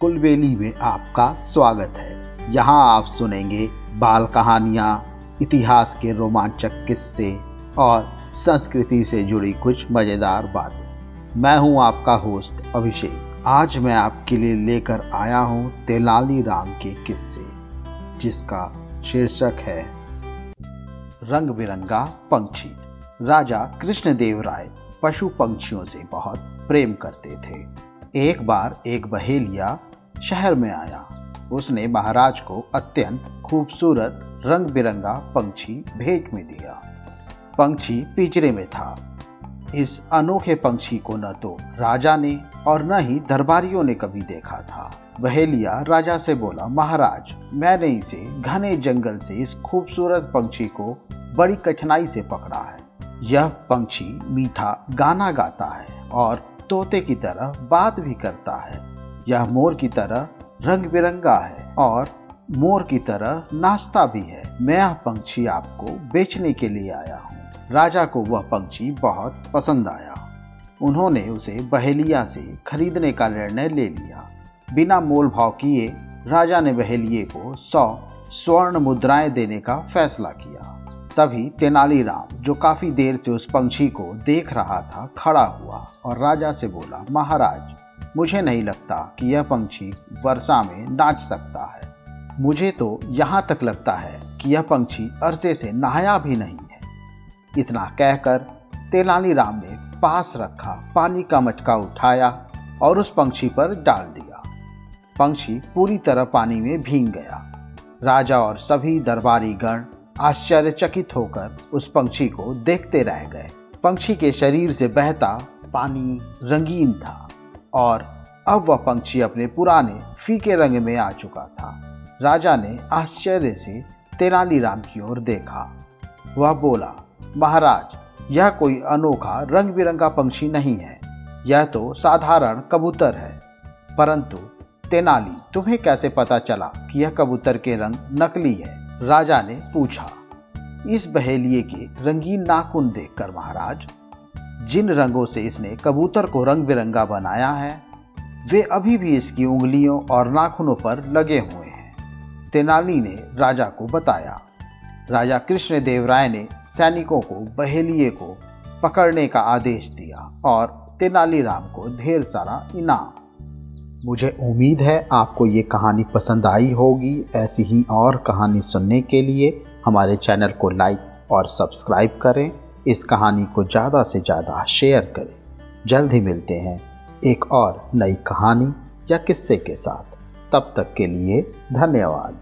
कुलबेली में आपका स्वागत है। यहाँ आप सुनेंगे बाल कहानियाँ, इतिहास के रोमांचक किस्से और संस्कृति से जुड़ी कुछ मज़ेदार बातें। मैं हूँ आपका होस्ट अभिषेक। आज मैं आपके लिए लेकर आया हूँ तेलाली राम के किस्से, जिसका शीर्षक है रंग बिरंगा पंक्षी राजा कृष्णदेव राय पशु पंक्षियों से बहुत प्रेम करते थे। एक बार एक बहेलिया शहर में आया। उसने महाराज को अत्यंत खूबसूरत रंग बिरंगा पंछी भेंट में दिया। पंछी पिंजरे में था। इस अनोखे पंछी को न तो राजा ने और न ही दरबारियों ने कभी देखा था। बहेलिया राजा से बोला, महाराज, मैंने इसे घने जंगल से इस खूबसूरत पंछी को बड़ी कठिनाई से पकड़ा है। यह पंछी मीठा गाना गाता है और तोते की तरह बात भी करता है। यह मोर की तरह रंग बिरंगा है और मोर की तरह नाश्ता भी है। मैं यह पंछी आपको बेचने के लिए आया हूँ। राजा को वह पंछी बहुत पसंद आया। उन्होंने उसे बहेलिया से खरीदने का निर्णय ले लिया। बिना मोल भाव किए राजा ने बहेलिए को सौ स्वर्ण मुद्राएँ देने का फैसला किया। तभी तेनालीराम, जो काफ़ी देर से उस पंछी को देख रहा था, खड़ा हुआ और राजा से बोला, महाराज मुझे नहीं लगता कि यह पंछी वर्षा में नाच सकता है। मुझे तो यहाँ तक लगता है कि यह पंछी अरसे से नहाया भी नहीं है। इतना कहकर तेनालीराम ने पास रखा पानी का मटका उठाया और उस पंछी पर डाल दिया। पंछी पूरी तरह पानी में भींग गया। राजा और सभी दरबारी गण आश्चर्यचकित होकर उस पंछी को देखते रह गए। पंछी के शरीर से बहता पानी रंगीन था। और अब वह पंक्षी अपने पुराने फीके रंग में आ चुका था। राजा ने आश्चर्य से तेनालीराम की ओर देखा। वह बोला, महाराज, यह कोई अनोखा रंग बिरंगा पंक्षी नहीं है। यह तो साधारण कबूतर है। परंतु तेनाली, तुम्हें कैसे पता चला कि यह कबूतर के रंग नकली है? राजा ने पूछा। इस बहेलिए के रंगीन नाखून देखकर, महाराज जिन रंगों से इसने कबूतर को रंग बिरंगा बनाया है, वे अभी भी इसकी उंगलियों और नाखूनों पर लगे हुए हैं। तेनाली ने राजा को बताया। राजा कृष्णदेव राय ने सैनिकों को बहेलिए को पकड़ने का आदेश दिया और तेनालीराम को ढेर सारा इनाम। मुझे उम्मीद है आपको ये कहानी पसंद आई होगी। ऐसी ही और कहानी सुनने के लिए हमारे चैनल को लाइक और सब्सक्राइब करें। इस कहानी को ज़्यादा से ज़्यादा शेयर करें। जल्द ही मिलते हैं एक और नई कहानी या किस्से के साथ। तब तक के लिए धन्यवाद।